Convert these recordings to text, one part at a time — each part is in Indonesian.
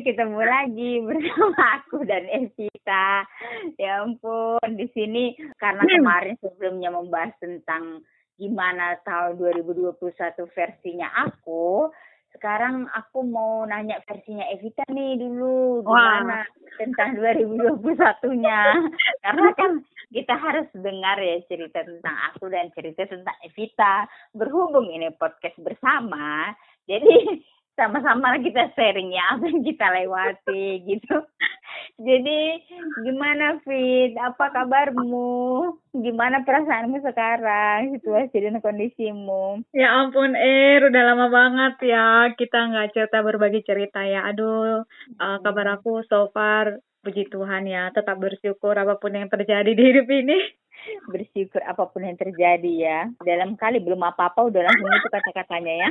Ketemu lagi bersama aku dan Evita. Ya ampun, di sini karena Hmm. kemarin sebelumnya membahas tentang gimana tahun 2021 versinya aku, sekarang aku mau nanya versinya Evita nih dulu gimana tentang 2021-nya. Karena kan kita harus dengar ya cerita tentang aku dan cerita tentang Evita. Berhubung ini podcast bersama, jadi sama-sama kita sharing ya apa yang kita lewati gitu. Jadi gimana Fit? Apa kabarmu? Gimana perasaanmu sekarang? Situasi dan kondisimu? Ya ampun, Er, udah lama banget ya kita nggak cerita berbagi cerita ya. Aduh, eh, kabar aku so far, puji Tuhan ya, tetap bersyukur apa pun yang terjadi di hidup ini. Bersyukur apa pun yang terjadi ya. Dalam kali belum apa-apa udah langsung itu kata-katanya ya.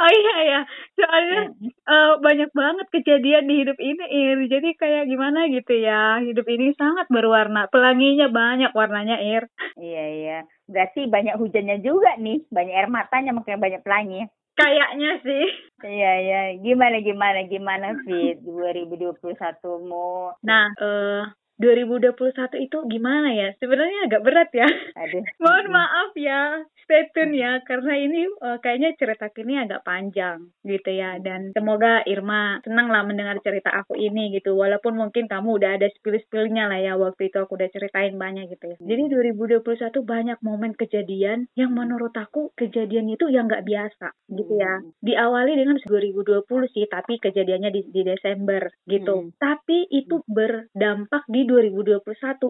Oh iya ya, soalnya eh, banyak banget kejadian di hidup ini, Ir. Jadi kayak gimana gitu ya, hidup ini sangat berwarna, pelanginya banyak warnanya, Ir. Iya iya. Berarti banyak hujannya juga nih, banyak air matanya makanya banyak pelangi. Kayaknya sih. Iya iya. Gimana gimana gimana Fit 2021-mu? Nah, eh 2021 itu gimana ya? Sebenarnya agak berat ya. Aduh. Mohon maaf ya, stay tune ya, karena ini eh, kayaknya cerita ini agak panjang gitu ya. Dan semoga Irma senang lah mendengar cerita aku ini gitu. Walaupun mungkin kamu udah ada spill-spillnya lah ya, waktu itu aku udah ceritain banyak gitu ya. Jadi 2021 banyak momen kejadian yang menurut aku kejadian itu yang nggak biasa gitu ya. Diawali dengan 2020 sih, tapi kejadiannya di, di Desember gitu. Hmm. Tapi itu berdampak di 2021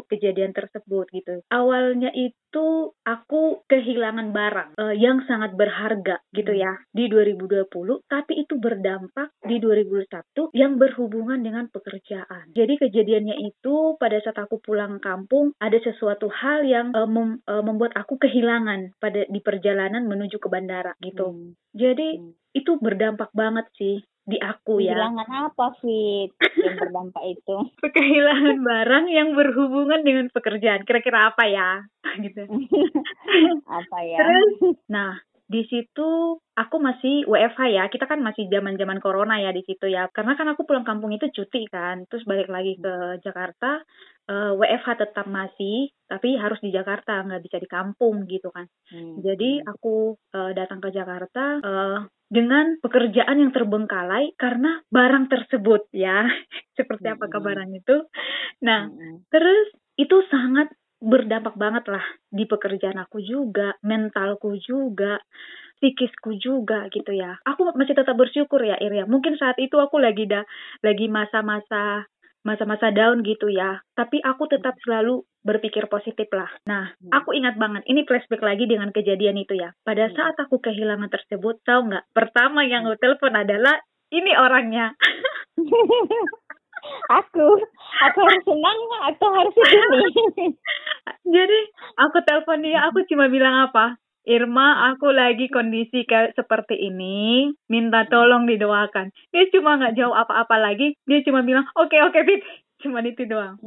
kejadian tersebut gitu. Awalnya itu aku kehilangan barang eh, yang sangat berharga gitu ya di 2020, tapi itu berdampak di 2021 yang berhubungan dengan pekerjaan. Jadi kejadiannya itu pada saat aku pulang kampung ada sesuatu hal yang eh, mem- eh, membuat aku kehilangan pada di perjalanan menuju ke bandara gitu. Hmm. Jadi Hmm. itu berdampak banget sih di aku ya. Kehilangan apa Fit yang berdampak itu? kehilangan barang yang berhubungan dengan pekerjaan. Kira-kira apa ya? gitu. apa ya? Terus, nah, di situ aku masih WFH ya. Kita kan masih zaman-zaman corona ya di situ ya. Karena kan aku pulang kampung itu cuti kan. Terus balik lagi ke Jakarta, eh, WFH tetap masih, tapi harus di Jakarta, nggak bisa di kampung gitu kan. Hmm. Jadi aku eh, datang ke Jakarta eh, dengan pekerjaan yang terbengkalai karena barang tersebut ya. Seperti apa kabaran itu. Nah, Hmm. terus itu sangat berdampak banget lah di pekerjaan aku juga, mentalku juga, psikisku juga gitu ya. Aku masih tetap bersyukur ya, Ir ya. Mungkin saat itu aku lagi da, lagi masa-masa masa-masa down gitu ya. Tapi aku tetap selalu berpikir positif lah. Nah, Hmm. aku ingat banget, ini flashback lagi dengan kejadian itu ya. Pada Hmm. saat aku kehilangan tersebut, tahu nggak? Pertama yang aku telepon adalah ini orangnya. aku, aku harus senang atau harus sedih? Jadi aku telepon dia, aku cuma bilang apa? Irma, aku lagi kondisi kayak seperti ini, minta tolong didoakan. Dia cuma nggak jawab apa-apa lagi, dia cuma bilang, oke oke Fit, cuma itu doang.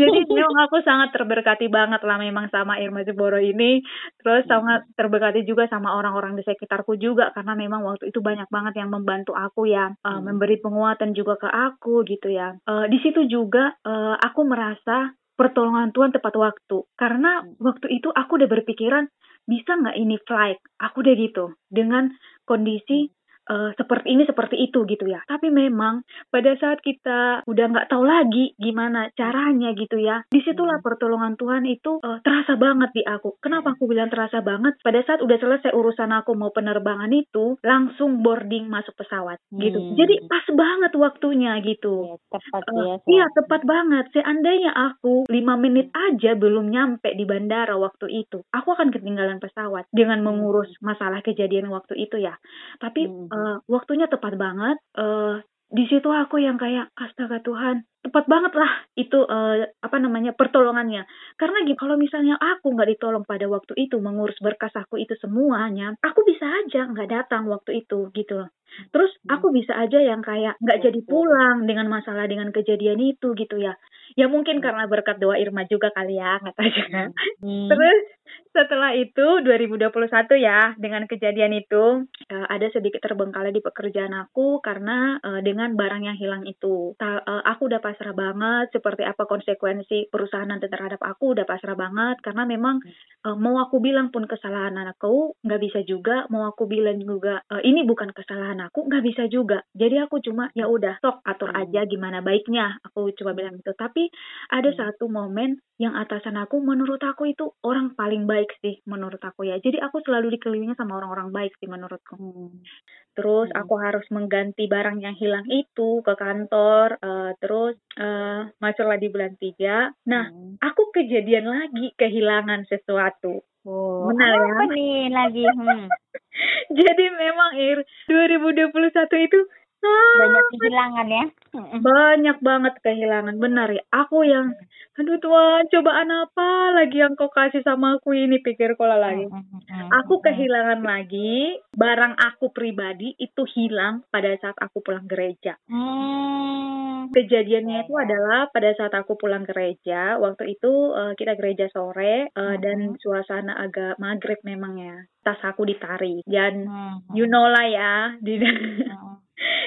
Jadi memang aku sangat terberkati banget lah memang sama Irma Jeboro ini. Terus sangat terberkati juga sama orang-orang di sekitarku juga karena memang waktu itu banyak banget yang membantu aku ya, uh, memberi penguatan juga ke aku gitu ya. Uh, di situ juga uh, aku merasa pertolongan Tuhan tepat waktu karena Hmm. waktu itu aku udah berpikiran bisa nggak ini flight? Aku udah gitu dengan kondisi uh, seperti ini seperti itu gitu ya. Tapi memang pada saat kita udah nggak tahu lagi gimana caranya gitu ya, di situlah Hmm. pertolongan Tuhan itu uh, terasa banget di aku. Kenapa aku bilang terasa banget? Pada saat udah selesai urusan aku mau penerbangan itu, langsung boarding masuk pesawat gitu. Hmm. Jadi pas banget waktunya gitu. Ya, tepat Eh, ya. iya tepat banget. Seandainya aku lima menit aja belum nyampe di bandara waktu itu, aku akan ketinggalan pesawat dengan mengurus masalah kejadian waktu itu ya. Tapi Hmm. Eh, waktunya tepat banget. Eh, di situ aku yang kayak astaga Tuhan, tepat banget lah itu eh, apa namanya pertolongannya. Karena gitu, kalau misalnya aku nggak ditolong pada waktu itu mengurus berkas aku itu semuanya, aku bisa aja nggak datang waktu itu gitu loh. Terus aku bisa aja yang kayak nggak jadi pulang dengan masalah dengan kejadian itu gitu ya. Ya mungkin karena berkat doa Irma juga kali ya, nggak tahu juga. Hmm. Terus setelah itu 2021 ya dengan kejadian itu uh, ada sedikit terbengkalai di pekerjaan aku karena uh, dengan barang yang hilang itu Ta uh, aku udah pasrah banget seperti apa konsekuensi perusahaan nanti terhadap aku udah pasrah banget karena memang uh, mau aku bilang pun kesalahan anakku nggak bisa juga mau aku bilang juga uh, ini bukan kesalahan aku nggak bisa juga jadi aku cuma ya udah sok atur hmm. aja gimana baiknya aku coba bilang itu tapi ada hmm. satu momen yang atasan aku menurut aku itu orang paling baik sih menurut aku ya. Jadi aku selalu dikelilingi sama orang-orang baik sih menurutku. Hmm. Terus hmm. aku harus mengganti barang yang hilang itu ke kantor. Uh, terus uh, masuklah di bulan tiga. Nah, hmm. aku kejadian lagi kehilangan sesuatu. Oh, Benar ya? Apa nih lagi? Hmm. Jadi memang Ir 2021 itu banyak kehilangan ya. Banyak banget kehilangan benar ya. Aku yang aduh Tuhan cobaan apa lagi yang kau kasih sama aku ini? Pikir kola lagi. Aku kehilangan lagi barang aku pribadi itu hilang pada saat aku pulang gereja. Hmm. kejadiannya itu adalah pada saat aku pulang gereja waktu itu uh, kita gereja sore uh, dan suasana agak maghrib memang ya. Tas aku ditarik dan you know lah ya di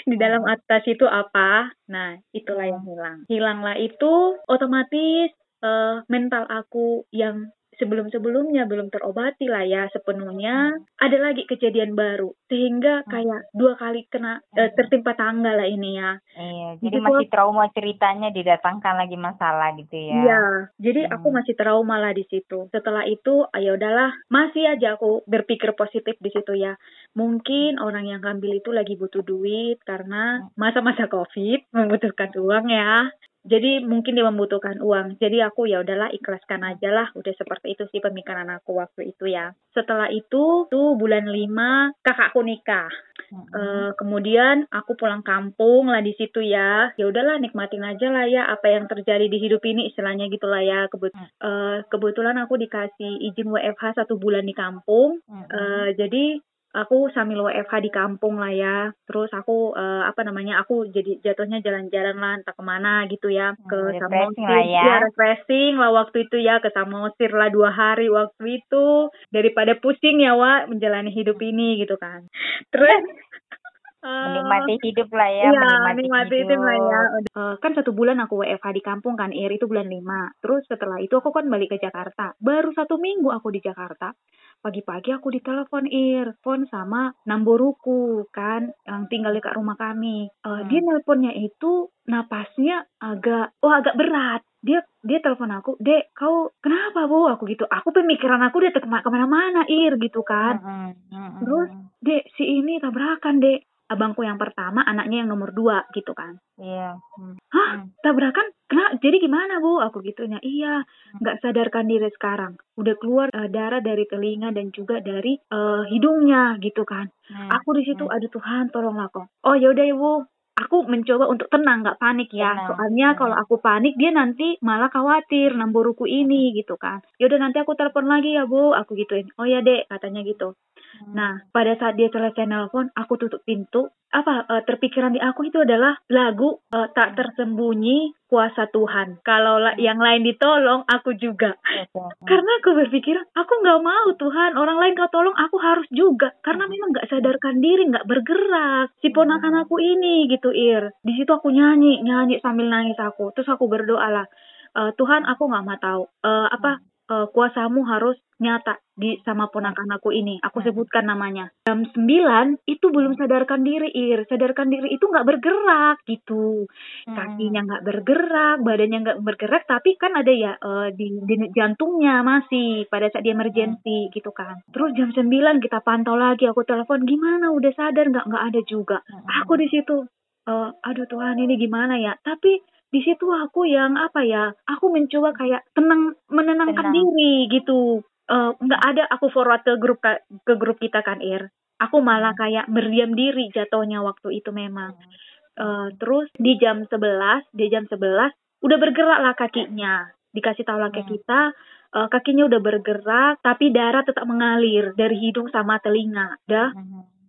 di dalam atas itu apa? Nah itulah yang hilang. Hilanglah itu otomatis uh, mental aku yang sebelum-sebelumnya belum terobati lah ya sepenuhnya. Ada lagi kejadian baru sehingga hmm. kayak dua kali kena uh, tertimpa tangga lah ini ya. Iya jadi gitu masih trauma ceritanya didatangkan lagi masalah gitu ya. Iya jadi hmm. aku masih trauma lah di situ. Setelah itu ayo ah, udahlah masih aja aku berpikir positif di situ ya. Mungkin orang yang ngambil itu lagi butuh duit karena hmm. masa-masa covid membutuhkan uang ya jadi mungkin dia membutuhkan uang. Jadi aku ya udahlah ikhlaskan aja lah. Udah seperti itu sih pemikiran aku waktu itu ya. Setelah itu tuh bulan lima kakakku nikah. Hmm. uh, kemudian aku pulang kampung lah di situ ya. Ya udahlah nikmatin aja lah ya apa yang terjadi di hidup ini istilahnya gitulah ya. Kebut uh, kebetulan aku dikasih izin WFH satu bulan di kampung. Uh, jadi aku sambil WFH di kampung lah ya. Terus aku uh, apa namanya? Aku jadi jatuhnya jalan-jalan lah entah ke mana gitu ya ke hmm, Samosir. Lah ya. ya refreshing lah waktu itu ya ke Samosir lah dua hari waktu itu daripada pusing ya Wak menjalani hidup ini gitu kan. Terus menikmati hidup lah ya, iya, menikmati, hidup. hidup lah ya. Uh, kan satu bulan aku WFH di kampung kan, Ir itu bulan lima. Terus setelah itu aku kan balik ke Jakarta. Baru satu minggu aku di Jakarta. Pagi-pagi aku ditelepon Ir, phone sama Namboruku kan, yang tinggal dekat rumah kami. Uh, hmm. Dia nelponnya itu napasnya agak, oh agak berat dia dia telepon aku dek kau kenapa bu aku gitu aku pemikiran aku dia ke mana-mana ir gitu kan mm -hmm. terus dek si ini tabrakan dek abangku yang pertama, anaknya yang nomor dua gitu kan. Iya. Hmm. Hah, hmm. tabrakan? Kena, jadi gimana bu? Aku gitunya. Iya, hmm. nggak sadarkan diri sekarang. Udah keluar uh, darah dari telinga dan juga dari uh, hidungnya gitu kan. Hmm. Aku di situ, hmm. aduh Tuhan, tolonglah kok. Oh ya udah ibu, aku mencoba untuk tenang nggak panik ya tenang. soalnya hmm. kalau aku panik dia nanti malah khawatir namburuku ini gitu kan yaudah nanti aku telepon lagi ya bu aku gituin oh ya dek katanya gitu hmm. nah pada saat dia selesai nelpon aku tutup pintu apa uh, terpikiran di aku itu adalah lagu uh, tak tersembunyi kuasa Tuhan. Kalau yang lain ditolong, aku juga. Karena aku berpikir, aku nggak mau Tuhan, orang lain kau tolong, aku harus juga. Karena memang nggak sadarkan diri, nggak bergerak. Si ponakan aku ini gitu, Ir. Di situ aku nyanyi, nyanyi sambil nangis aku. Terus aku berdoa lah, uh, Tuhan aku nggak mau tahu uh, apa uh, kuasamu harus nyata di sama ponakan aku ini. Aku hmm. sebutkan namanya. Jam 9 itu belum sadarkan diri, Ir. Sadarkan diri itu nggak bergerak gitu. Hmm. Kakinya nggak bergerak, badannya nggak bergerak, tapi kan ada ya uh, di, di jantungnya masih pada saat dia emergency hmm. gitu kan. Terus jam 9 kita pantau lagi, aku telepon gimana udah sadar nggak nggak ada juga. Aku di situ uh, aduh Tuhan ini gimana ya? Tapi di situ aku yang apa ya aku mencoba kayak tenang menenangkan Tenang. diri gitu. Uh, nggak ada aku forward ke grup ke grup kita kan Ir. Aku malah hmm. kayak berdiam diri jatuhnya waktu itu memang. Uh, terus di jam 11 di jam 11 udah bergerak lah kakinya. Dikasih tahu lah ke hmm. kita uh, kakinya udah bergerak tapi darah tetap mengalir dari hidung sama telinga dah.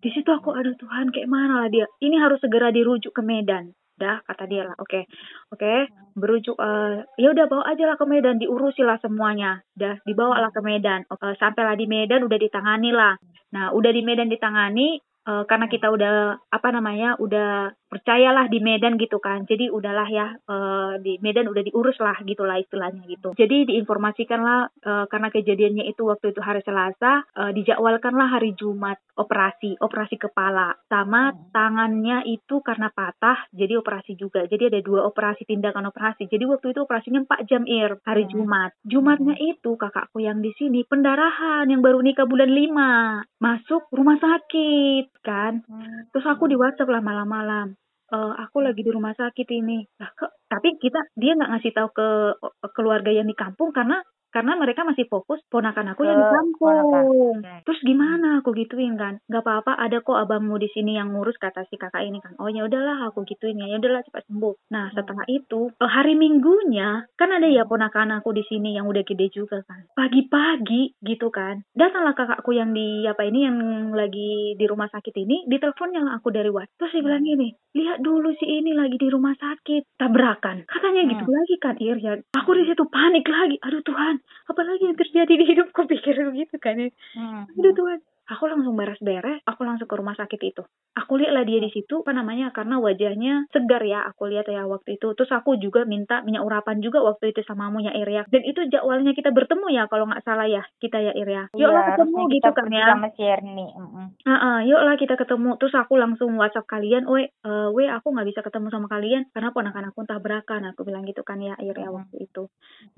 Di situ aku aduh Tuhan kayak mana lah dia? Ini harus segera dirujuk ke Medan dah kata dia lah. Oke. Oke berujuk eh ya udah bawa aja lah ke Medan. Diurusi lah semuanya. Dah dibawa lah ke Medan. Oke, sampailah di Medan udah ditangani lah. Nah udah di Medan ditangani eh, karena kita udah apa namanya udah percayalah di Medan gitu kan. Jadi udahlah ya eh, di Medan udah diurus lah gitulah istilahnya gitu. Jadi diinformasikan lah eh, karena kejadiannya itu waktu itu hari Selasa eh, dijadwalkanlah hari Jumat operasi operasi kepala. Sama Hmm. tangannya itu karena patah jadi operasi juga. Jadi ada dua operasi tindakan operasi. Jadi waktu itu operasinya 4 jam ir hari Hmm. Jumat. Jumatnya itu kakakku yang di sini pendarahan yang baru nikah bulan 5 masuk rumah sakit kan. Hmm. terus aku di WhatsApp lah malam-malam Eh, aku lagi di rumah sakit ini. Lah kok tapi kita dia nggak ngasih tahu ke ke keluarga yang di kampung karena karena mereka masih fokus ponakan aku yang di kampung. terus gimana aku gituin kan? Nggak apa-apa ada kok abangmu di sini yang ngurus kata si kakak ini kan. Oh ya udahlah aku gituin ya. Ya udahlah cepat sembuh. Nah Hmm. setelah itu eh, hari minggunya kan ada ya ponakan aku di sini yang udah gede juga kan. Pagi-pagi gitu kan datanglah kakakku yang di apa ini yang lagi di rumah sakit ini diteleponnya lah aku dari WhatsApp terus dia bilang gini lihat dulu si ini lagi di rumah sakit. Tabrakan. Katanya gitu Hmm. lagi kan Ir ya aku di situ panik lagi. Aduh Tuhan apalagi yang terjadi di hidupku pikir begitu kan ya Hmm. Aduh Tuhan, aku langsung beres-beres, aku langsung ke rumah sakit itu. Aku lihatlah dia di situ, apa namanya, karena wajahnya segar ya, aku lihat ya waktu itu. Terus aku juga minta minyak urapan juga waktu itu sama ya Irya. Dan itu jadwalnya kita bertemu ya, kalau nggak salah ya, kita ya Irya. Yuk Iya, lah ketemu harusnya gitu kita kan ya. sama si Erni. Mm-mm. Heeh, yuk lah kita ketemu. Terus aku langsung WhatsApp kalian, we, eh, we aku nggak bisa ketemu sama kalian karena ponakan aku tabrakan. Aku bilang gitu kan ya, Irya waktu itu.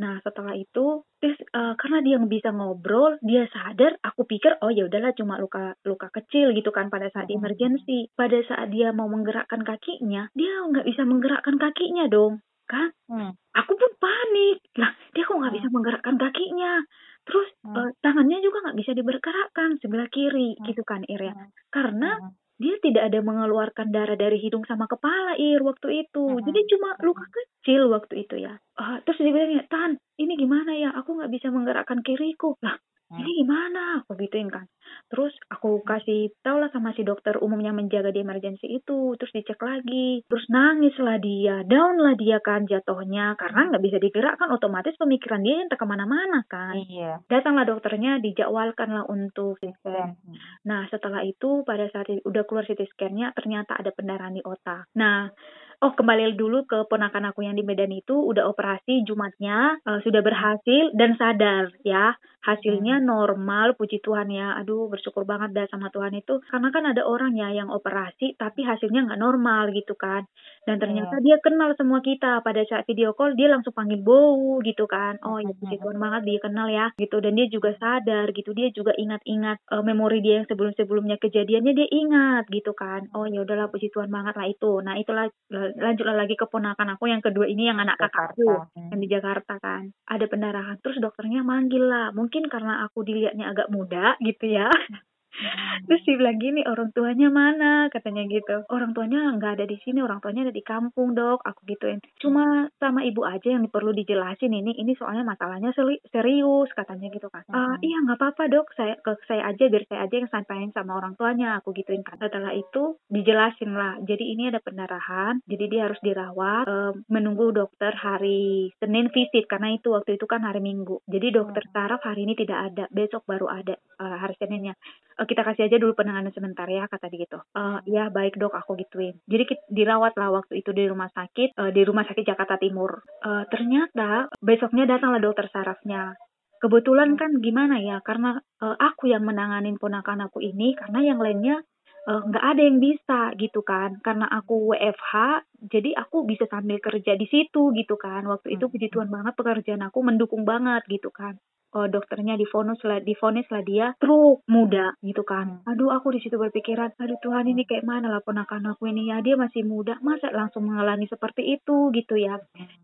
Nah setelah itu, terus eh, karena dia bisa ngobrol, dia sadar. Aku pikir, oh ya udahlah cuma luka luka kecil gitu kan pada saat Mhm. emergency. Pada saat dia mau menggerakkan kakinya, dia nggak bisa menggerakkan kakinya dong, kan? Hmm. Aku pun panik. Lah, dia kok nggak Hmm. bisa menggerakkan kakinya? Terus Hmm. eh, tangannya juga nggak bisa dibergerakkan sebelah kiri Hmm. gitu kan, Ir ya. Hmm. Karena Hmm. dia tidak ada mengeluarkan darah dari hidung sama kepala Ir waktu itu. Mhm. Jadi cuma luka kecil waktu itu ya. Ah, terus dia bilang ya, Tan, ini gimana ya? Aku nggak bisa menggerakkan kiriku. Lah, Hmm. Ini gimana? Aku gituin kan. Terus aku kasih tau lah sama si dokter umum yang menjaga di emergency itu. Terus dicek lagi. Terus nangis lah dia. Down lah dia kan jatuhnya. Karena nggak bisa digerakkan. Otomatis pemikiran dia yang ke mana-mana kan. Iya. Datanglah dokternya, dijadwalkan lah untuk Keren. Nah, setelah itu pada saat udah keluar CT scan-nya ternyata ada pendarahan di otak. Nah, oh kembali dulu ke ponakan aku yang di Medan itu udah operasi Jumatnya eh, sudah berhasil dan sadar ya. Hasilnya normal, puji Tuhan ya. Aduh, bersyukur banget dah sama Tuhan itu. Karena kan ada orang ya yang operasi tapi hasilnya nggak normal gitu kan. Dan ternyata dia kenal semua kita. Pada saat video call dia langsung panggil Bow gitu kan. Oh ya Tuhan banget dia kenal ya gitu. Dan dia juga sadar gitu. Dia juga ingat-ingat eh, memori dia yang sebelum-sebelumnya kejadiannya dia ingat gitu kan. Oh ya udahlah puji Tuhan banget lah itu. Nah itulah lanjutlah lagi ke ponakan aku yang kedua ini yang anak kakakku yang di Jakarta kan ada pendarahan terus dokternya manggil lah mungkin karena aku dilihatnya agak muda gitu ya. terus dia bilang gini orang tuanya mana? Katanya gitu. Orang tuanya nggak ada di sini orang tuanya ada di kampung dok. Aku gituin. Cuma sama ibu aja yang perlu dijelasin ini. Ini soalnya masalahnya seri- serius katanya gitu kan. "Ah, Mhm. iya nggak apa-apa dok. Saya ke saya aja biar saya aja yang sampaikan sama orang tuanya aku gituin kan. Setelah itu dijelasin lah. Jadi ini ada pendarahan jadi dia harus dirawat eh, menunggu dokter hari Senin visit karena itu waktu itu kan hari Minggu. Jadi dokter saraf hari ini tidak ada besok baru ada eh, hari Seninnya "Eh, kita kasih aja dulu penanganan sebentar ya kata dia gitu. "Eh, ya baik dok aku gituin. Jadi kit- dirawat lah waktu itu di rumah sakit eh, di rumah sakit Jakarta Timur. Eh, ternyata besoknya datanglah dokter sarafnya. Kebetulan kan gimana ya karena eh, aku yang menanganin ponakan aku ini karena yang lainnya nggak ada yang bisa gitu kan. Karena aku WFH jadi aku bisa sambil kerja di situ gitu kan. Waktu itu Hmm. puji Tuhan banget pekerjaan aku mendukung banget gitu kan Oh, dokternya difonis lah difonis lah dia truk muda gitu kan. Aduh aku di situ berpikiran aduh Tuhan ini kayak mana lah ponakan aku ini ya? Dia masih muda masa langsung mengalami seperti itu? Gitu ya.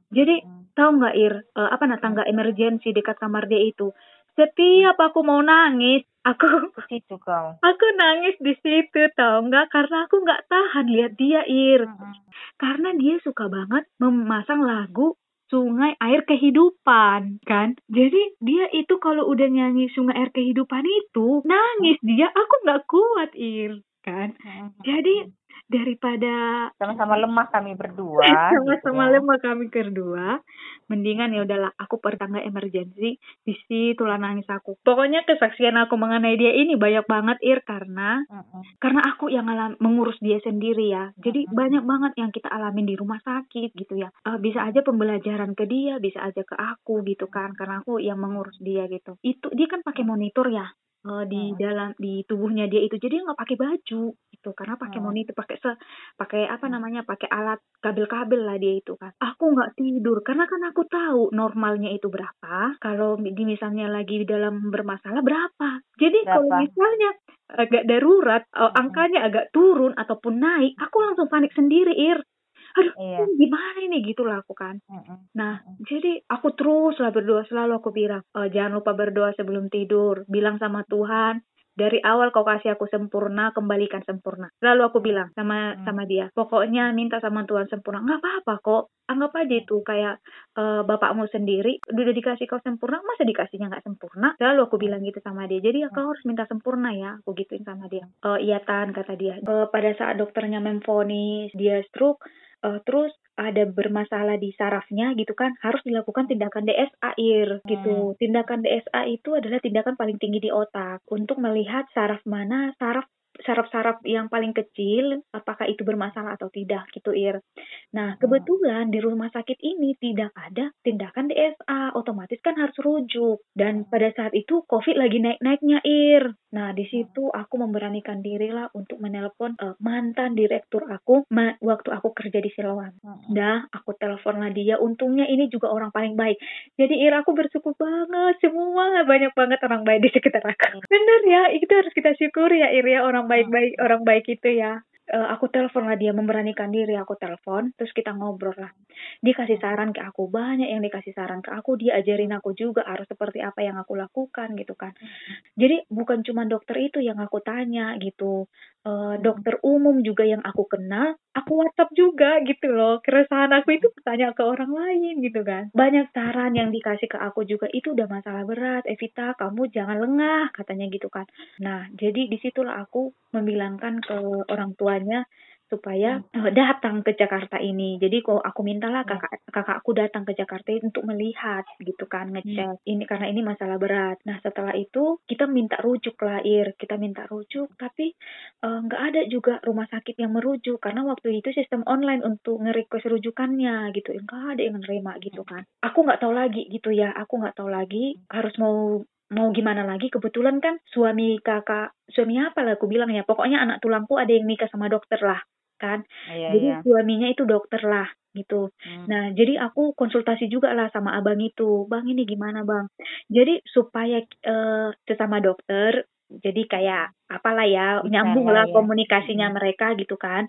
Jadi tahu nggak Ir eh, apa nah tangga emergency dekat kamar dia itu? Setiap aku mau nangis aku situ kau. aku nangis di situ tahu nggak? Karena aku nggak tahan lihat dia Ir. Hmm. karena dia suka banget memasang lagu Sungai Air Kehidupan kan? Jadi dia itu kalau udah nyanyi Sungai Air Kehidupan itu nangis dia. Aku nggak kuat Ir kan Hmm. jadi daripada sama-sama lemah kami berdua sama-sama gitu ya. lemah kami berdua mendingan ya udahlah aku pertangga emergensi di situ lah nangis aku pokoknya kesaksian aku mengenai dia ini banyak banget ir karena Mm-mm. karena aku yang alam, mengurus dia sendiri ya jadi Mm-mm. banyak banget yang kita alamin di rumah sakit gitu ya Eh, bisa aja pembelajaran ke dia bisa aja ke aku gitu kan karena aku yang mengurus dia gitu itu dia kan pakai monitor ya eh, di Mm. dalam di tubuhnya dia itu jadi nggak pakai baju gitu karena pakai Mm. monitor pakai se pakai apa namanya pakai alat kabel-kabel lah dia itu kan aku nggak tidur karena kan aku tahu normalnya itu berapa kalau di misalnya lagi di dalam bermasalah berapa jadi kalau Berapa? misalnya agak darurat Mm-mm. angkanya agak turun ataupun naik aku langsung panik sendiri ir aduh Iya. ini gimana ini gitu lah aku kan Mm-mm. Nah, jadi aku terus lah berdoa selalu aku bilang, "Eh, jangan lupa berdoa sebelum tidur. Bilang sama Tuhan, dari awal kau kasih aku sempurna, kembalikan sempurna. Selalu aku bilang sama Hmm. sama dia, pokoknya minta sama Tuhan sempurna. Nggak apa-apa kok. Anggap aja itu kayak eh, bapakmu sendiri, udah dikasih kau sempurna, masa dikasihnya nggak sempurna? Selalu aku bilang gitu sama dia. Jadi ya kau harus minta sempurna ya, aku gituin sama dia. Eh, iya Tan, kata dia. Eh, pada saat dokternya memfonis dia stroke, eh, terus ada bermasalah di sarafnya gitu kan harus dilakukan tindakan DSA ir gitu. Tindakan DSA itu adalah tindakan paling tinggi di otak untuk melihat saraf mana saraf saraf-saraf yang paling kecil apakah itu bermasalah atau tidak gitu ir nah kebetulan di rumah sakit ini tidak ada tindakan DSA otomatis kan harus rujuk dan pada saat itu covid lagi naik-naiknya ir nah di situ aku memberanikan diri lah untuk menelpon eh, mantan direktur aku ma- waktu aku kerja di Siloam Mm-mm. Dah, aku telepon lah dia. Untungnya ini juga orang paling baik. Jadi Ira aku bersyukur banget. Semua banyak banget orang baik di sekitar aku. Bener ya, itu harus kita syukuri ya Ir ya orang baik-baik orang baik itu ya. Eh, aku telepon lah dia memberanikan diri aku telepon terus kita ngobrol lah. Dia kasih saran ke aku banyak yang dikasih saran ke aku dia ajarin aku juga harus seperti apa yang aku lakukan gitu kan. Jadi bukan cuma dokter itu yang aku tanya gitu. Eh, dokter umum juga yang aku kenal aku WhatsApp juga gitu loh. Keresahan aku itu bertanya ke orang lain gitu kan. Banyak saran yang dikasih ke aku juga itu udah masalah berat Evita kamu jangan lengah katanya gitu kan. Nah jadi di situlah aku membilangkan ke orang supaya eh, datang ke Jakarta ini. Jadi kok aku mintalah kakak kakakku datang ke Jakarta untuk melihat gitu kan ngecek ini karena ini masalah berat. Nah setelah itu kita minta rujuk lah Ir, kita minta rujuk tapi eh, nggak ada juga rumah sakit yang merujuk. Karena waktu itu sistem online untuk nge-request rujukannya gitu, nggak ada yang nerima gitu kan. Aku nggak tahu lagi gitu ya, aku nggak tahu lagi harus mau mau gimana lagi? Kebetulan kan suami kakak suami apa lah aku bilang ya. Pokoknya anak tulangku ada yang nikah sama dokter lah kan? Iya, jadi iya. suaminya itu dokter lah gitu. Hmm. nah jadi aku konsultasi juga lah sama abang itu. Bang ini gimana bang? Jadi supaya eh, sesama dokter jadi kayak apalah ya Bisa nyambung lah ya. komunikasinya Mm. mereka gitu kan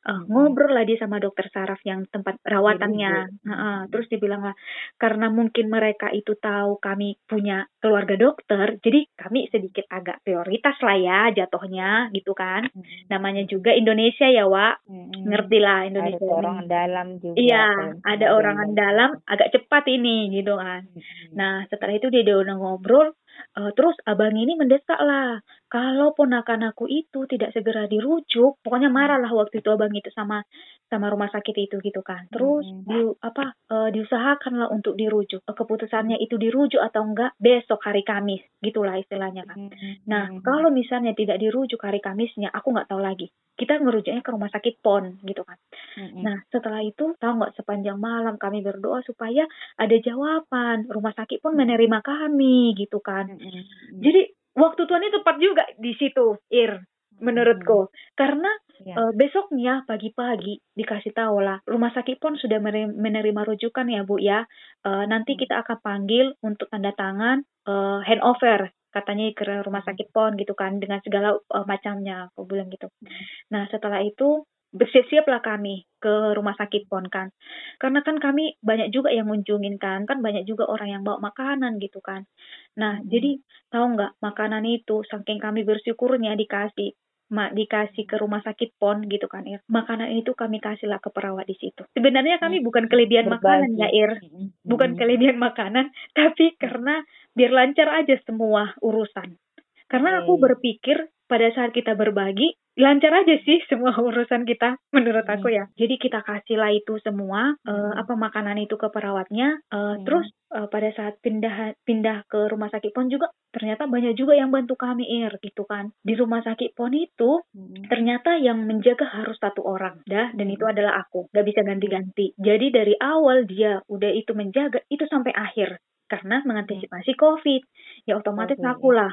Mm-mm. ngobrol lah dia sama dokter saraf yang tempat perawatannya Dirujuk. Heeh, terus dibilang lah karena mungkin mereka itu tahu kami punya keluarga dokter jadi kami sedikit agak prioritas lah ya jatuhnya gitu kan Mm-mm. namanya juga Indonesia ya Wak Mm-mm. ngerti lah Ada Indonesia orang ini. dalam juga. Iya, ada orang dalam agak cepat ini gitu kan. Mm-mm. Nah, setelah itu dia udah ngobrol, eh, terus abang ini mendesak lah. Kalau ponakan aku itu tidak segera dirujuk, pokoknya marah lah waktu itu abang itu sama sama rumah sakit itu gitu kan. Terus Mm-mm. di apa eh, diusahakan lah untuk dirujuk. Eh, Keputusannya itu dirujuk atau enggak besok hari Kamis, gitulah istilahnya kan. Mm-mm. Nah, kalau misalnya tidak dirujuk hari Kamisnya, aku nggak tahu lagi. Kita ngerujuknya ke rumah sakit PON gitu kan. Mm-mm. Nah, setelah itu tahu nggak sepanjang malam kami berdoa supaya ada jawaban. Rumah sakit pun menerima kami gitu kan. Mm-mm. Jadi waktu Tuhan ini tepat juga di situ, Ir, menurutku. Karena Iya. eh, besoknya pagi-pagi dikasih tahu lah, rumah sakit pun sudah menerima rujukan ya Bu ya. Eh, nanti Hmm. kita akan panggil untuk tanda tangan eh, handover katanya ke rumah Hmm. sakit pon gitu kan dengan segala eh, macamnya aku bilang gitu. Hmm. Nah setelah itu bersiap-siaplah kami ke rumah sakit pon kan karena kan kami banyak juga yang ngunjungin kan kan banyak juga orang yang bawa makanan gitu kan nah Mm-mm. jadi tahu nggak makanan itu saking kami bersyukurnya dikasih ma dikasih ke rumah sakit pon gitu kan Ir makanan itu kami kasihlah ke perawat di situ sebenarnya kami Mm. bukan kelebihan makanan Berbagi. ya Ir Mm-mm. bukan Mm-mm. kelebihan makanan tapi karena biar lancar aja semua urusan karena aku berpikir pada saat kita berbagi lancar aja sih semua urusan kita menurut Hmm. aku ya. Jadi kita kasihlah itu semua Hmm. apa makanan itu ke perawatnya. eh, Hmm. Terus eh, pada saat pindah pindah ke rumah sakit pon juga ternyata banyak juga yang bantu kami ir gitu kan. Di rumah sakit pon itu Hmm. ternyata yang menjaga harus satu orang dah dan itu Hmm. adalah aku nggak bisa ganti-ganti jadi dari awal dia udah itu menjaga itu sampai akhir karena mengantisipasi covid ya otomatis Oke. aku lah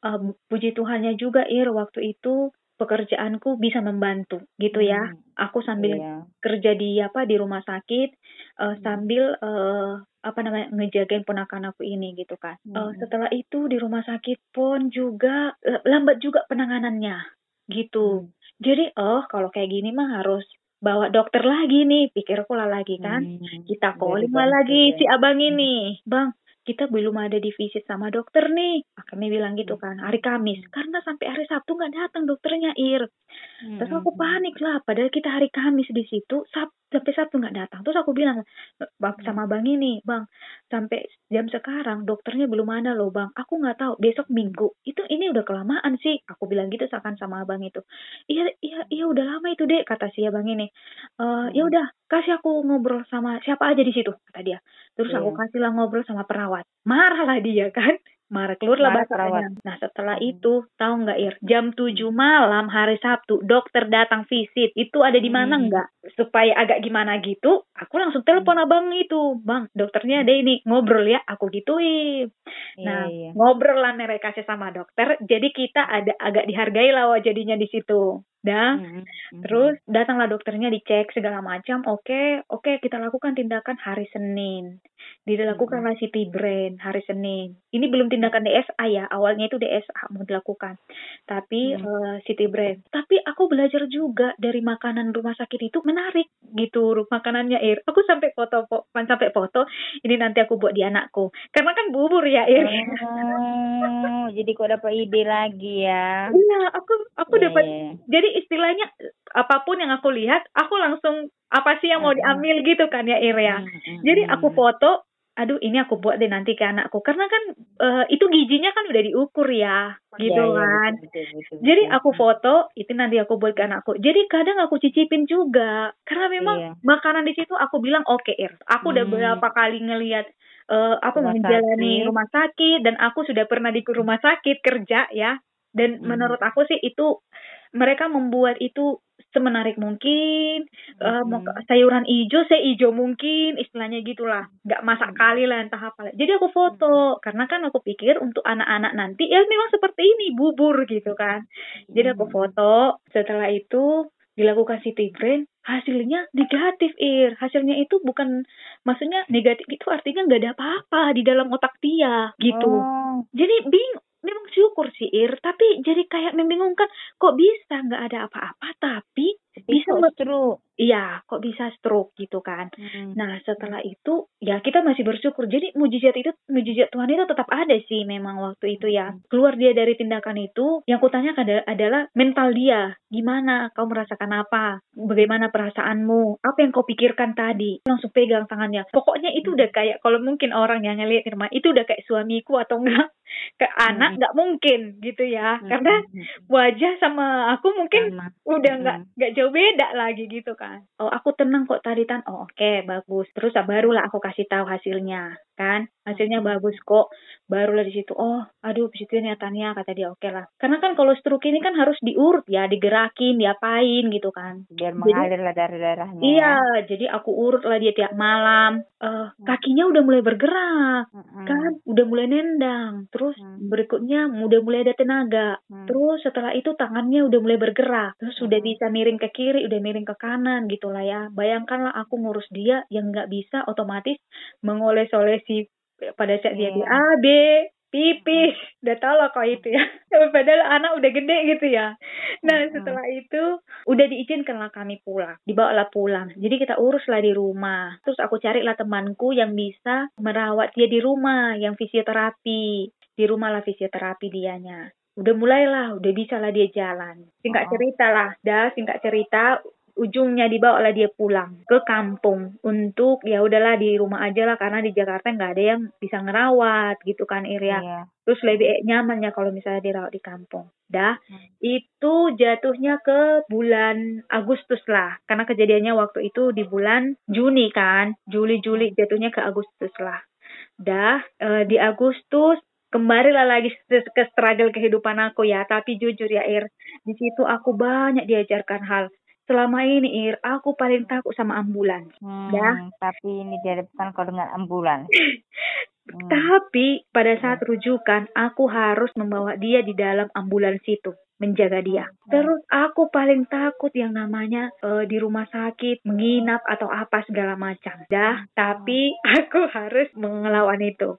Um, puji Tuhannya juga ir waktu itu pekerjaanku bisa membantu gitu ya Hmm. aku sambil Iya. kerja di apa di rumah sakit Hmm. sambil eh, apa namanya ngejagain ponakan aku ini gitu kan Eh, Hmm. setelah itu di rumah sakit pun juga lambat juga penanganannya gitu Hmm. jadi oh kalau kayak gini mah harus bawa dokter lagi nih pikirku lah lagi kan Hmm. kita calling lah lagi ya. si abang ini bang kita belum ada di visit sama dokter nih. Kami bilang gitu kan hari Kamis. Karena sampai hari Sabtu nggak datang dokternya Ir. Terus aku Hmm. panik lah padahal kita hari Kamis di situ Sab sampai Sabtu nggak datang. Terus aku bilang bang sama bang ini bang sampai jam sekarang dokternya belum ada loh bang. Aku nggak tahu besok minggu. Itu ini udah kelamaan sih. Aku bilang gitu seakan sama abang itu. Iya iya iya udah lama itu dek kata si abang ini. Eh ya Hmm. udah kasih aku ngobrol sama siapa aja di situ kata dia. Terus aku Iya. kasih lah ngobrol sama perawat. Marah lah dia kan marah keluarlah Marah bahasanya nah setelah Hmm. itu tahu nggak Ir? Jam 7 malam hari Sabtu dokter datang visit. Itu ada di mana Hmm. nggak? Supaya agak gimana gitu aku langsung telepon abang itu. Bang dokternya ada ini ngobrol ya. Aku gituin. Iya, nah iya. ngobrol lah mereka sih sama dokter jadi kita ada agak dihargai lah jadinya di situ dah Hmm. Hmm. Terus datanglah dokternya dicek segala macam. Oke, oke kita lakukan tindakan hari Senin. Dilakukanlah CT brain hari Senin. Ini belum tindakan DSA ya. Awalnya itu DSA mau dilakukan. Tapi Hmm. eh, CT brain. Tapi aku belajar juga dari makanan rumah sakit itu menarik gitu makanannya Ir. Aku sampai foto po- bukan sampai foto. Ini nanti aku buat di anakku. Karena kan bubur ya Ir. Oh, jadi kok dapat ide lagi ya? Iya, aku aku Iya, dapat iya. jadi istilahnya apa pun yang aku lihat, aku langsung apa sih yang mau diambil gitu kan ya Ir ya. Jadi aku foto, aduh ini aku buat deh nanti ke anakku karena kan eh, itu gizinya kan udah diukur ya, gitu Iya, iya, kan. betul, betul, betul, Jadi aku foto, itu nanti aku buat ke anakku. Jadi kadang aku cicipin juga, karena memang Iya. makanan di situ aku bilang oke Ir. Aku udah Hmm. berapa kali ngelihat eh, apa Rumah menjalani sakit. rumah sakit dan aku sudah pernah di rumah sakit kerja ya. Dan Hmm. menurut aku sih itu mereka membuat itu semenarik mungkin eh, Hmm. ke- sayuran hijau sehijau mungkin istilahnya gitulah nggak masak Hmm. kali lah entah apa jadi aku foto karena kan aku pikir untuk anak-anak nanti ya memang seperti ini bubur gitu kan jadi aku Hmm. foto setelah itu dilakukan CT brain hasilnya negatif ir hasilnya itu bukan maksudnya negatif itu artinya nggak ada apa-apa di dalam otak dia gitu Oh, jadi bingung memang syukur sih Ir. Tapi jadi kayak membingungkan kok bisa nggak ada apa-apa? Tapi bisa kok stroke. iya kok bisa stroke gitu kan. Hmm. nah setelah itu ya kita masih bersyukur. Jadi mujizat itu mujizat Tuhan itu tetap ada sih memang waktu itu ya. Keluar dia dari tindakan itu yang kutanya ada- adalah mental dia. Gimana? Kau merasakan apa? Bagaimana perasaanmu? Apa yang kau pikirkan tadi? Langsung pegang tangannya. Pokoknya itu udah kayak kalau mungkin orang yang ngeliat Irma itu udah kayak suamiku atau enggak ke anak Hmm. nggak mungkin gitu ya. Hmm, karena hmm, hmm. wajah sama aku mungkin Sama. udah nggak nggak jauh beda lagi gitu kan. Oh aku tenang kok tadi tan. Oh oke bagus. Terus ah, barulah aku kasih tahu hasilnya kan? Hasilnya bagus kok. Barulah di situ oh aduh begitu niatannya kata dia oke lah. Karena kan kalau stroke ini kan harus diurut ya digerakin diapain gitu kan. Biar mengalir lah darah-darahnya. iya jadi aku urut lah dia tiap malam. Eh kakinya udah mulai bergerak Mm-mm. kan? Udah mulai nendang. Terus Hmm. berikutnya udah mulai ada tenaga. Hmm. Terus setelah itu tangannya udah mulai bergerak, terus udah Hmm. bisa miring ke kiri, udah miring ke kanan gitu lah ya. Bayangkanlah aku ngurus dia yang nggak bisa otomatis mengoles-olesi pada saat dia Iya. BAB, pipis, udah tau lah kok itu ya. Padahal anak udah gede gitu ya. Nah setelah itu udah diizinkanlah kami pulang, dibawalah pulang. Jadi kita uruslah di rumah. Terus aku carilah temanku yang bisa merawat dia di rumah, yang fisioterapi. Di rumah lah fisioterapi dianya udah mulailah, udah bisa lah dia jalan. Singkat Oh. cerita lah, dah singkat cerita ujungnya dibawa lah dia pulang ke kampung untuk ya udahlah di rumah aja lah karena di Jakarta nggak ada yang bisa ngerawat gitu kan Iria. Iya. Terus lebih nyamannya kalau misalnya dirawat di kampung. Dah, Hmm. itu jatuhnya ke bulan Agustus lah. Karena kejadiannya waktu itu di bulan Juni kan. Juli-Juli jatuhnya ke Agustus lah. Dah, eh, di Agustus kembalilah lagi ke struggle kehidupan aku ya. Tapi jujur ya Ir, di situ aku banyak diajarkan hal. Selama ini Ir, aku paling takut sama ambulans. Hmm, Ya. Tapi ini dihadapkan kau dengan ambulans. Hmm. Tapi pada saat rujukan, aku harus membawa dia di dalam ambulans itu, menjaga dia. Terus aku paling takut yang namanya eh, di rumah sakit, menginap atau apa segala macam. Dah, tapi aku harus melawan itu.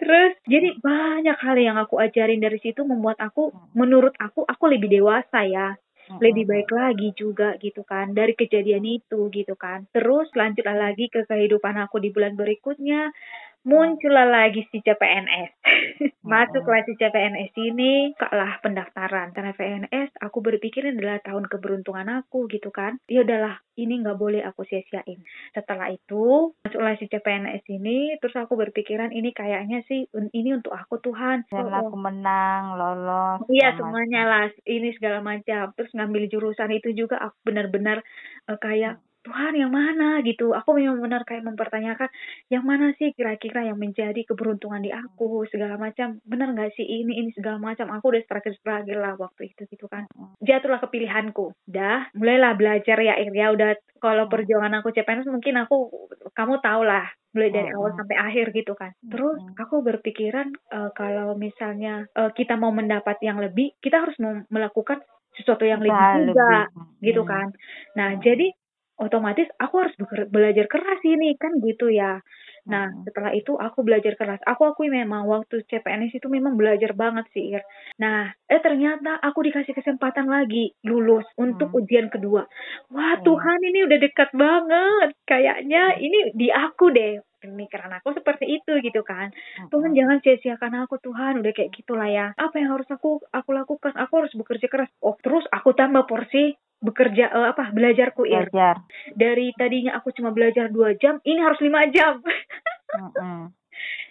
Terus jadi banyak hal yang aku ajarin dari situ membuat aku, menurut aku, aku lebih dewasa ya Hmm. lebih baik lagi juga gitu kan dari kejadian itu gitu kan terus lanjutlah lagi ke kehidupan aku di bulan berikutnya muncullah lagi si CPNS masuklah si CPNS ini lah pendaftaran. Karena PNS aku berpikir ini adalah tahun keberuntungan aku gitu kan. Ya udahlah ini nggak boleh aku sia-siain. Setelah itu masuklah si CPNS ini terus aku berpikiran ini kayaknya sih ini untuk aku Tuhan. Dan Oh, oh. aku menang, lolos. Iya semuanya lah ini segala macam. Terus ngambil jurusan itu juga aku benar-benar eh, kayak Tuhan yang mana? Gitu. Aku memang benar kayak mempertanyakan yang mana sih kira-kira yang menjadi keberuntungan di aku? Segala macam. Benar nggak sih? Ini ini segala macam. Aku udah struggle struggle lah waktu itu gitu kan. Jatuhlah kepilihanku. Dah mulailah belajar ya ya udah kalau perjuangan aku CPNS mungkin aku kamu tau lah mulai dari awal sampai akhir gitu kan. Terus aku berpikiran eh, kalau misalnya eh, kita mau mendapat yang lebih kita harus mau melakukan sesuatu yang lebih juga lebih. gitu kan. Nah jadi otomatis aku harus belajar keras ini kan gitu ya Nah, Hmm. setelah itu aku belajar keras. Aku akui memang waktu CPNS itu memang belajar banget sih, Ir. Nah, eh ternyata aku dikasih kesempatan lagi lulus untuk Hmm. ujian kedua. Wah, Iya. Tuhan ini udah dekat banget. Kayaknya ini di aku deh. Pemikiran aku seperti itu gitu kan. Tuhan Hmm. jangan sia-siakan aku Tuhan udah kayak gitulah ya. Apa yang harus aku aku lakukan? Aku harus bekerja keras. Oh, terus aku tambah porsi bekerja eh, apa belajarku Ir. Belajar. Dari tadinya aku cuma belajar dua jam, ini harus lima jam.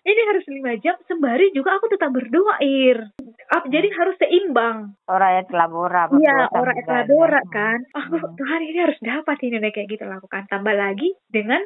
Ini harus lima jam sembari juga aku tetap berdoa ir Ap- jadi harus seimbang Ora et labora. Iya, orang ekladora belajar. kan. Aku Hmm. Tuhan ini harus dapat ini kayak gitu lakukan. Tambah lagi dengan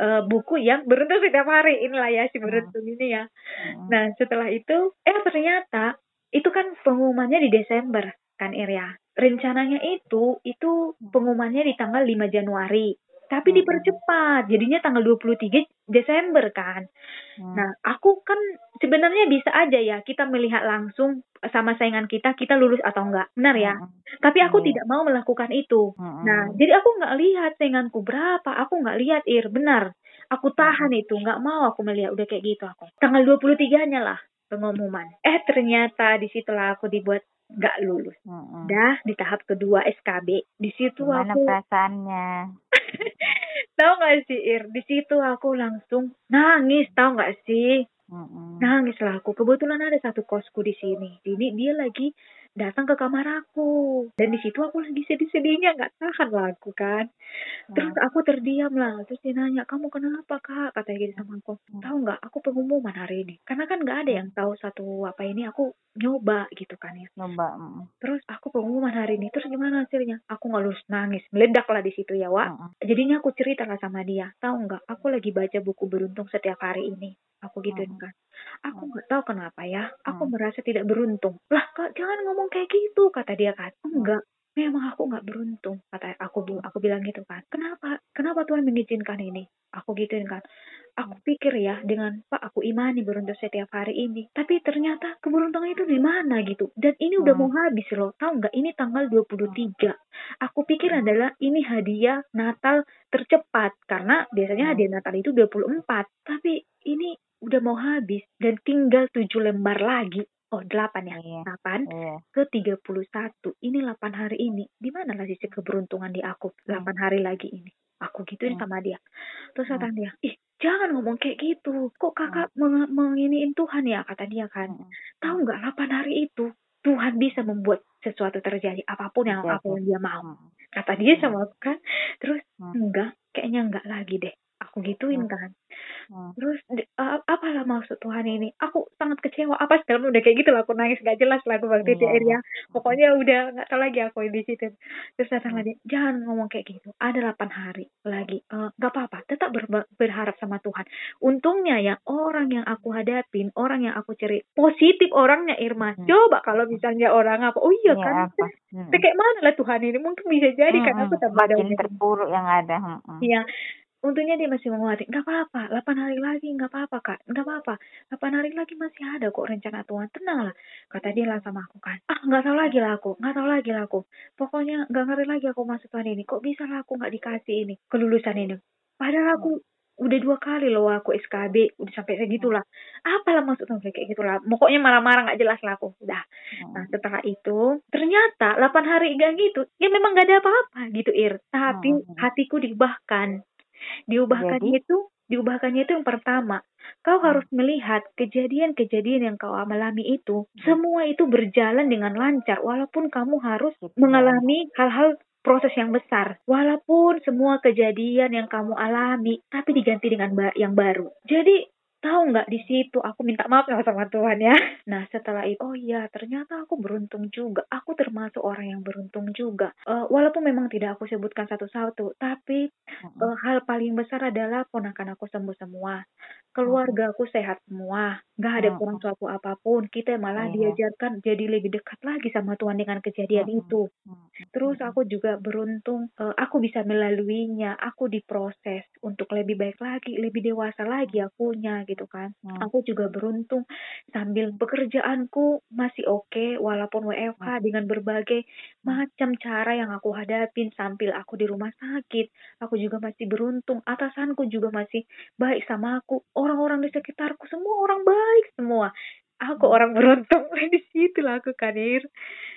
eh, buku yang beruntung setiap hari inilah ya si beruntung ini ya. Hmm. Nah setelah itu, eh ternyata itu kan pengumumannya di Desember kan Irya. Rencananya itu itu pengumumannya di tanggal 5 Januari. Tapi Hmm. dipercepat, jadinya tanggal 23 Desember kan. Hmm. Nah, aku kan sebenarnya bisa aja ya kita melihat langsung sama saingan kita kita lulus atau enggak. Benar ya? Mm-mm. Tapi aku Iya. tidak mau melakukan itu. Mm-mm. Nah, jadi aku nggak lihat sainganku berapa. Aku nggak lihat, Ir. Benar. Aku tahan itu. Nggak mau aku melihat. Udah kayak gitu aku. Tanggal 23-nya lah pengumuman. Eh, ternyata di situlah aku dibuat nggak lulus. Mm-mm. Dah di tahap kedua SKB. Di situ Gimana aku perasaannya? tahu nggak sih, Ir? Di situ aku langsung nangis. Tahu nggak sih? Mm-mm. Nangis lah aku. Kebetulan ada satu kosku di sini. Ini dia lagi datang ke kamar aku. Dan di situ aku lagi sedih-sedihnya nggak tahan lah aku kan. Terus aku terdiam lah. Terus dia nanya, kamu kenapa kak? Katanya gitu sama aku. Tahu nggak? Aku pengumuman hari ini. Karena kan nggak ada yang tahu satu apa ini. Aku nyoba gitu kan ya. Nyoba. Terus aku pengumuman hari ini. Terus gimana hasilnya? Aku nggak lulus nangis. Meledak lah di situ ya. Mm-mm. Jadinya aku cerita lah sama dia. Tahu nggak? Aku lagi baca buku beruntung setiap hari ini. Aku gituin kan. Aku nggak tahu kenapa ya. Aku Hmm. merasa tidak beruntung. Lah kak jangan ngomong kayak gitu kata dia kan. Enggak. Memang aku nggak beruntung kata aku aku bilang gitu kan. Kenapa? Kenapa Tuhan mengizinkan ini? Aku gituin kan. Aku pikir ya dengan Pak aku imani beruntung setiap hari ini. Tapi ternyata keberuntungan itu di mana gitu. Dan ini udah Hmm. mau habis loh. Tahu nggak? Ini tanggal 23. Aku pikir adalah ini hadiah Natal tercepat karena biasanya hadiah Natal itu 24. Tapi ini udah mau habis dan tinggal 7 lembar lagi. Oh, 8 ya. Iya. 8 Iya. ke 31. Ini 8 hari ini. Di mana lah sisi keberuntungan di aku 8 hari lagi ini? Aku gituin Hmm. sama dia. Terus kata Hmm. dia, "Ih, jangan ngomong kayak gitu. Kok kakak meng- menginiin Tuhan ya?" Kata dia kan. Tahu nggak 8 hari itu Tuhan bisa membuat sesuatu terjadi apa pun yang Terjadi. apa yang dia mau. Kata dia sama aku kan terus Hmm. enggak kayaknya enggak lagi deh aku gituin Hmm. kan Hmm. terus a- apalah maksud Tuhan ini aku sangat kecewa apa segala udah kayak gitu lah aku nangis gak jelas lah aku waktu itu Iya. akhirnya pokoknya udah nggak tahu lagi aku di situ terus datang Hmm. lagi jangan ngomong kayak gitu ada 8 hari lagi Eh, nggak apa-apa tetap berba- berharap sama Tuhan untungnya ya orang yang aku hadapin orang yang aku cari positif orangnya Irma Hmm. coba kalau misalnya orang apa oh iya Iya, kan apa? Hmm. Kayak mana lah Tuhan ini mungkin bisa jadi kan Hmm, aku hmm. tambah makin down. terpuruk yang ada. Hmm. Untungnya dia masih menguatin. Nggak apa-apa, 8 hari lagi nggak apa-apa kak, nggak apa-apa. 8 hari lagi masih ada kok rencana Tuhan. Tenang lah, kata dia lah sama aku kan. Ah nggak tahu lagi lah aku, nggak tahu lagi lah aku. Pokoknya nggak ngerti lagi aku masuk Tuhan ini. Kok bisa lah aku nggak dikasih ini kelulusan ini? Padahal aku udah dua kali loh aku SKB udah sampai segitulah apalah maksud Tuhan kayak gitulah pokoknya marah-marah nggak jelas lah aku udah Nah Hmm. setelah itu ternyata 8 hari gak gitu ya memang gak ada apa-apa gitu Ir tapi Hmm. hatiku diubahkan diubahkannya Jadi? itu diubahkannya itu yang pertama. Kau Hmm. harus melihat kejadian-kejadian yang kau alami itu. Semua itu berjalan dengan lancar walaupun kamu harus mengalami hal-hal proses yang besar. Walaupun semua kejadian yang kamu alami tapi diganti dengan yang baru. Jadi tahu nggak di situ? Aku minta maaf lah sama Tuhan ya. Nah setelah itu oh iya ternyata aku beruntung juga. Aku termasuk orang yang beruntung juga. Eh, walaupun memang tidak aku sebutkan satu-satu tapi eh, hal paling besar adalah ponakan aku sembuh semua keluarga aku sehat semua nggak ada Hmm. kurang suatu apa pun kita malah Iya. diajarkan jadi lebih dekat lagi sama Tuhan dengan kejadian Hmm. itu Hmm. Terus aku juga beruntung, eh, aku bisa melaluinya, aku diproses untuk lebih baik lagi, lebih dewasa lagi akunya gitu kan. Hmm. Aku juga beruntung sambil pekerjaanku masih oke walaupun WFH dengan berbagai macam cara yang aku hadapin sambil aku di rumah sakit. Aku juga masih beruntung, atasanku juga masih baik sama aku. Orang-orang di sekitarku semua orang baik semua. Aku orang beruntung. Di situ lah aku kadir.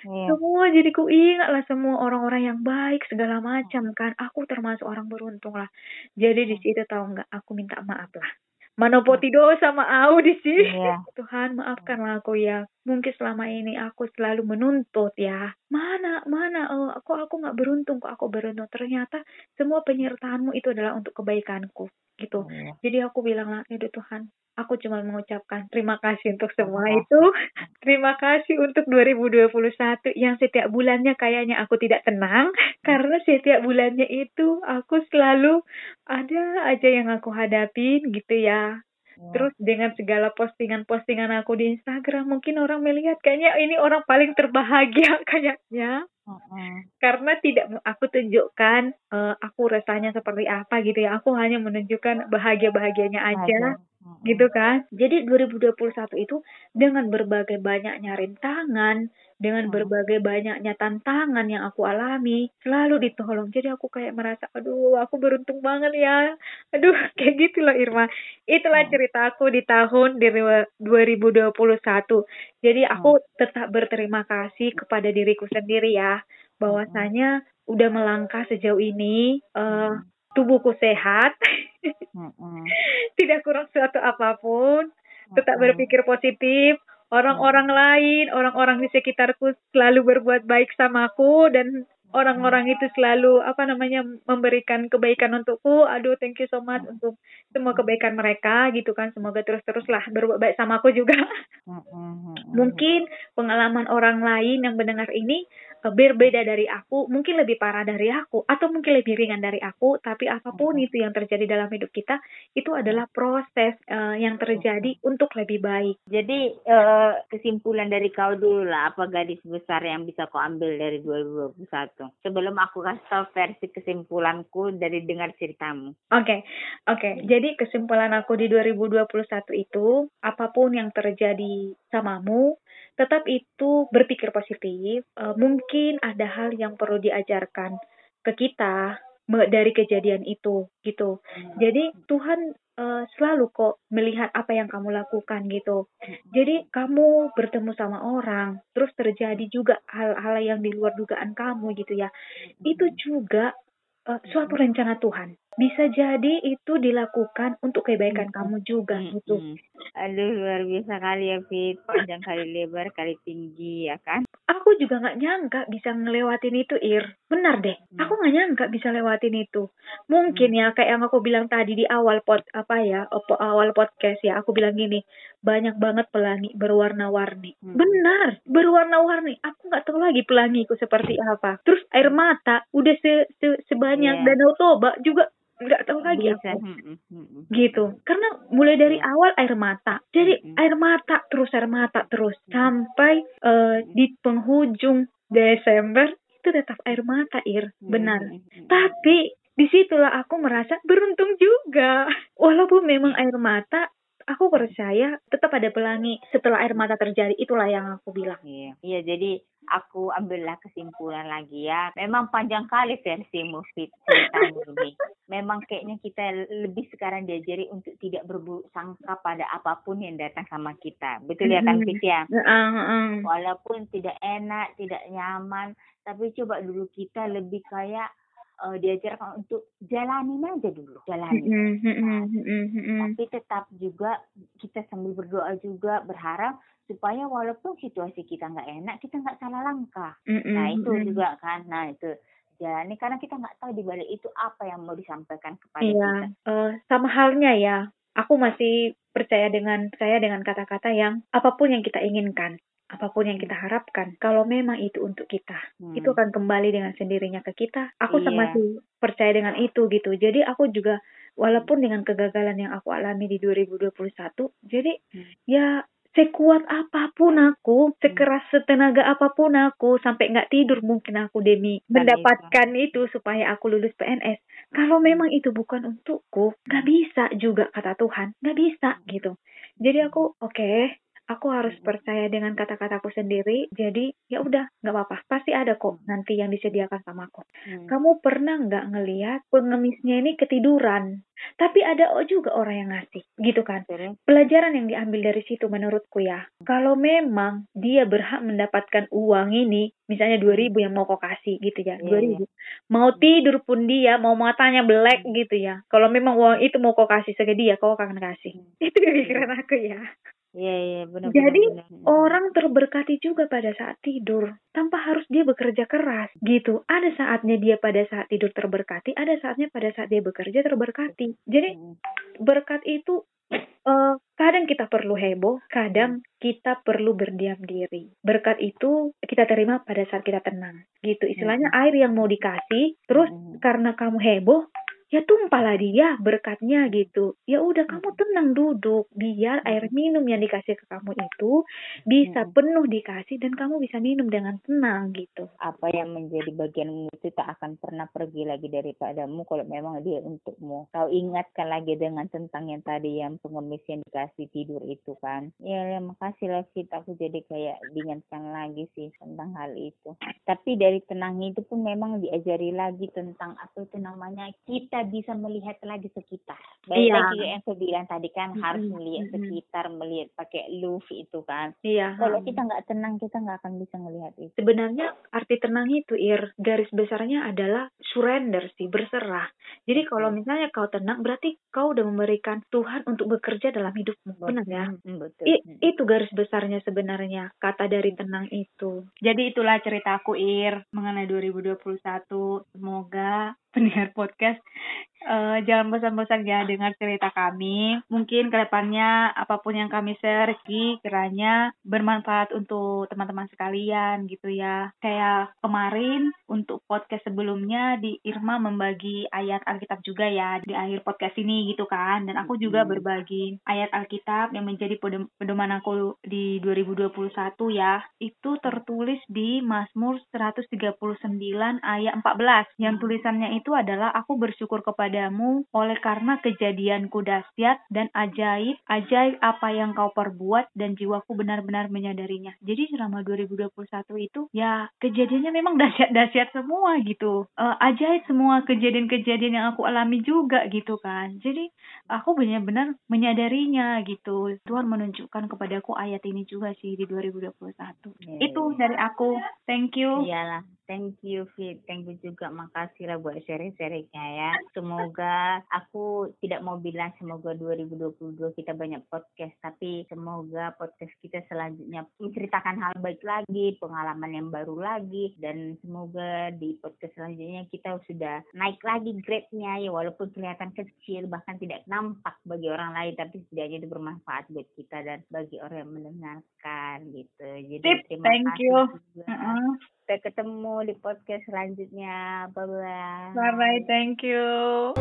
Iya. semua jadi ku ingat lah semua orang-orang yang baik segala macam kan. Aku termasuk orang beruntung lah. Jadi di situ tahu nggak aku minta maaf lah. Manopoti dosa sama aku di sini. Iya. Tuhan maafkanlah aku ya. Mungkin selama ini aku selalu menuntut ya mana mana oh, aku aku nggak beruntung kok aku beruntung ternyata semua penyertaanmu itu adalah untuk kebaikanku gitu Iya. jadi aku bilang lah, ya Tuhan, aku cuma mengucapkan terima kasih untuk semua Terima itu. Terima kasih untuk 2021 yang setiap bulannya kayaknya aku tidak tenang karena setiap bulannya itu aku selalu ada aja yang aku hadapin gitu ya. Terus dengan segala postingan-postingan aku di Instagram mungkin orang melihat kayaknya ini orang paling terbahagia kayaknya. Hmm. karena tidak aku tunjukkan eh, aku rasanya seperti apa gitu ya. Aku hanya menunjukkan bahagia-bahagianya aja Hmm. gitu kan. Jadi 2021 itu dengan berbagai banyaknya rintangan, dengan Hmm. berbagai banyaknya tantangan yang aku alami, selalu ditolong. Jadi aku kayak merasa, aduh aku beruntung banget ya. Aduh kayak gitu loh Irma. Itulah Hmm. ceritaku di tahun di 2021. Jadi aku tetap berterima kasih kepada diriku sendiri ya. Bahwasanya udah melangkah sejauh ini, eh, tubuhku sehat, tidak kurang suatu apa pun, tetap berpikir positif. Orang-orang lain, orang-orang di sekitarku selalu berbuat baik samaku dan orang-orang itu selalu apa namanya memberikan kebaikan untukku. Aduh, thank you so much untuk semua kebaikan mereka gitu kan. Semoga terus-teruslah berbuat baik sama aku juga. Mungkin pengalaman orang lain yang mendengar ini berbeda dari aku, mungkin lebih parah dari aku, atau mungkin lebih ringan dari aku, tapi apa pun itu yang terjadi dalam hidup kita, itu adalah proses eh, yang terjadi untuk lebih baik. Jadi eh, kesimpulan dari kau dulu lah apa gadis besar yang bisa kau ambil dari 2021 sebelum aku kasih tahu versi kesimpulanku dari dengar ceritamu. Oke, oke. Jadi kesimpulan aku di 2021 itu, apa pun yang terjadi samamu, tetap itu berpikir positif. Eh, mungkin ada hal yang perlu diajarkan ke kita dari kejadian itu, gitu. Jadi Tuhan eh, selalu kok melihat apa yang kamu lakukan gitu. Jadi kamu bertemu sama orang, terus terjadi juga hal-hal yang di luar dugaan kamu gitu ya. Itu juga eh, suatu rencana Tuhan. Bisa jadi itu dilakukan untuk kebaikan kamu juga gitu. Mm-mm. Aduh luar biasa kali ya Fit, panjang kali lebar kali tinggi ya kan? Aku juga nggak nyangka bisa ngelewatin itu Ir benar deh Hmm. aku nggak nyangka bisa lewatin itu mungkin Hmm. ya kayak yang aku bilang tadi di awal pot apa ya awal podcast ya aku bilang gini banyak banget pelangi berwarna-warni. Hmm. benar berwarna-warni. Aku nggak tahu lagi pelangiku seperti apa. Terus air mata udah se, se- sebanyak Iya. danau toba juga nggak tahu lagi Bisa. aku. Mm, mm, mm, mm. gitu. Karena mulai dari Iya. awal air mata. Jadi air mata terus air mata terus. Sampai eh, di penghujung Desember itu tetap air mata ir. Benar. tapi di situlah aku merasa beruntung juga. Walaupun memang air mata aku percaya tetap ada pelangi setelah air mata terjadi itulah yang aku bilang Iya, iya jadi aku ambillah kesimpulan lagi ya. Memang panjang kali versi Mufid ceritanya ini. Memang kayaknya kita lebih sekarang diajari untuk tidak berburuk sangka pada apa pun yang datang sama kita. Betul ya kan, Mhm. Fit ya? Heeh, heeh. Walaupun tidak enak, tidak nyaman, tapi coba dulu kita lebih kayak eh, diajarkan untuk jalanin aja dulu, jalani. Mm-mm, mm-mm. tapi tetap juga kita sambil berdoa juga berharap supaya walaupun situasi kita nggak enak kita nggak salah langkah Mm-mm, nah itu juga kan nah itu jalani karena kita nggak tahu di balik itu apa yang mau disampaikan kepada Iya, kita eh, sama halnya ya. Aku masih percaya dengan saya dengan kata-kata yang apa pun yang kita inginkan, apa pun yang kita harapkan, kalau memang itu untuk kita, Hmm. itu kan akan kembali dengan sendirinya ke kita. Aku Iya. masih percaya dengan itu gitu. Jadi aku juga walaupun dengan kegagalan yang aku alami di 2021, jadi Hmm. ya sekuat apa pun aku, sekeras setenaga apa pun aku, sampai nggak tidur mungkin aku demi Dan mendapatkan itu supaya aku lulus PNS. Kalau memang itu bukan untukku, nggak bisa juga kata Tuhan, nggak bisa gitu. Jadi aku oke, aku harus percaya dengan kata-kataku sendiri. Jadi ya udah, nggak apa-apa, pasti ada kok nanti yang disediakan sama aku. Hmm. Kamu pernah nggak ngelihat pengemisnya ini ketiduran? Tapi ada juga orang yang ngasih, gitu kan? Pelajaran yang diambil dari situ menurutku ya kalau memang dia berhak mendapatkan uang ini misalnya 2000 yang mau kau kasih gitu ya Iya, 2000 mau tidur pun dia mau matanya belek gitu ya kalau memang uang itu mau kau kasih ke dia kau akan kasih itu pikiran aku ya iya iya benar Jadi, benar, benar. orang terberkati juga pada saat tidur tanpa harus dia bekerja keras gitu ada saatnya dia pada saat tidur terberkati ada saatnya pada saat dia bekerja terberkati jadi Hmm. berkat itu eh, kadang kita perlu heboh, kadang kita perlu berdiam diri. Berkat itu kita terima pada saat kita tenang. Gitu. Istilahnya air yang mau dikasih, terus Hmm. karena kamu heboh, ya tumpahlah dia berkatnya gitu. Ya udah kamu tenang duduk, biar air minum yang dikasih ke kamu itu bisa Hmm. penuh dikasih dan kamu bisa minum dengan tenang gitu. apa yang menjadi bagianmu itu tak akan pernah pergi lagi daripadamu kalau memang dia untukmu. Kau ingatkan lagi dengan tentang yang tadi yang pengemis yang dikasih tidur itu kan. Ya, ya makasih lah Fit, aku jadi kayak diingatkan lagi sih tentang hal itu. Tapi dari tenang itu pun memang diajari lagi tentang apa itu namanya kita bisa melihat lagi sekitar. Baik Iya. lagi yang saya bilang tadi kan harus Mm-mm, melihat sekitar, melihat pakai luf itu kan. Iya. Kalau kita nggak tenang kita nggak akan bisa melihat itu. sebenarnya arti tenang itu ir garis besarnya adalah surrender sih berserah jadi kalau misalnya kau tenang berarti kau udah memberikan Tuhan untuk bekerja dalam hidupmu benar ya betul. I- Hmm. itu garis besarnya sebenarnya kata dari tenang itu. Jadi itulah ceritaku Ir mengenai 2021. Semoga pendengar podcast eh, jangan bosan-bosan ya dengar cerita kami. Mungkin ke depannya apa pun yang kami share Ki, kiranya bermanfaat untuk teman-teman sekalian gitu ya. Kayak kemarin untuk podcast sebelumnya di Irma membagi ayat Alkitab juga ya di akhir podcast ini gitu kan. Dan aku juga Hmm. berbagi ayat Alkitab yang menjadi pedom- pedoman aku di 2021 ya. Itu tertulis di Mazmur 139 ayat 14 yang tulisannya itu adalah aku bersyukur kepadamu oleh karena kejadianku dahsyat dan ajaib ajaib apa yang kau perbuat dan jiwaku benar-benar menyadarinya. Jadi selama 2021 itu ya kejadiannya memang dahsyat-dahsyat semua gitu. Eh, ajaib semua kejadian-kejadian yang aku alami juga gitu kan. Jadi aku benar-benar menyadarinya gitu. Tuhan menunjukkan kepadaku ayat ini juga sih di 2021. Iya, Itu dari aku. Thank you. Iyalah. Thank you Fit, thank you juga makasih lah buat sharing-sharingnya ya. Semoga aku tidak mau bilang semoga 2022 kita banyak podcast, tapi semoga podcast kita selanjutnya menceritakan hal baik lagi, pengalaman yang baru lagi, dan semoga di podcast selanjutnya kita sudah naik lagi grade-nya ya walaupun kelihatan kecil bahkan tidak nampak bagi orang lain, tapi setidaknya itu bermanfaat buat kita dan bagi orang yang mendengarkan gitu. Jadi Tip, terima thank kasih you. juga. Uh-uh. Sampai ketemu di podcast selanjutnya. Bye bye. Bye bye, thank you.